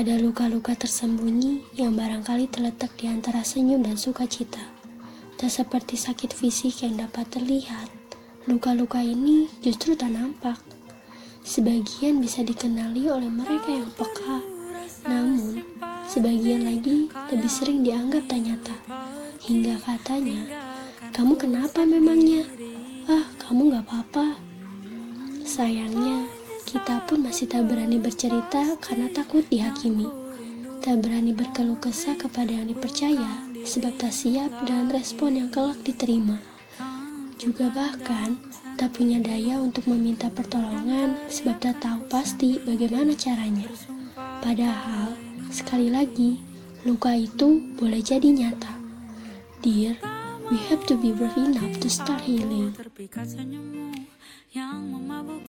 Ada luka-luka tersembunyi yang barangkali terletak di antara senyum dan sukacita. Tak seperti sakit fisik yang dapat terlihat, luka-luka ini justru tak nampak. Sebagian bisa dikenali oleh mereka yang peka, namun sebagian lagi lebih sering dianggap tak nyata. Hingga katanya, kamu kenapa memangnya? Ah, kamu gak apa-apa. Sayangnya, kita pun masih tak berani bercerita karena takut dihakimi. Tak berani berkeluh kesah kepada yang dipercaya sebab tak siap dengan respon yang kelak diterima. Juga bahkan tak punya daya untuk meminta pertolongan sebab tak tahu pasti bagaimana caranya. Padahal, sekali lagi, luka itu boleh jadi nyata. Dear, we have to be brave enough to start healing.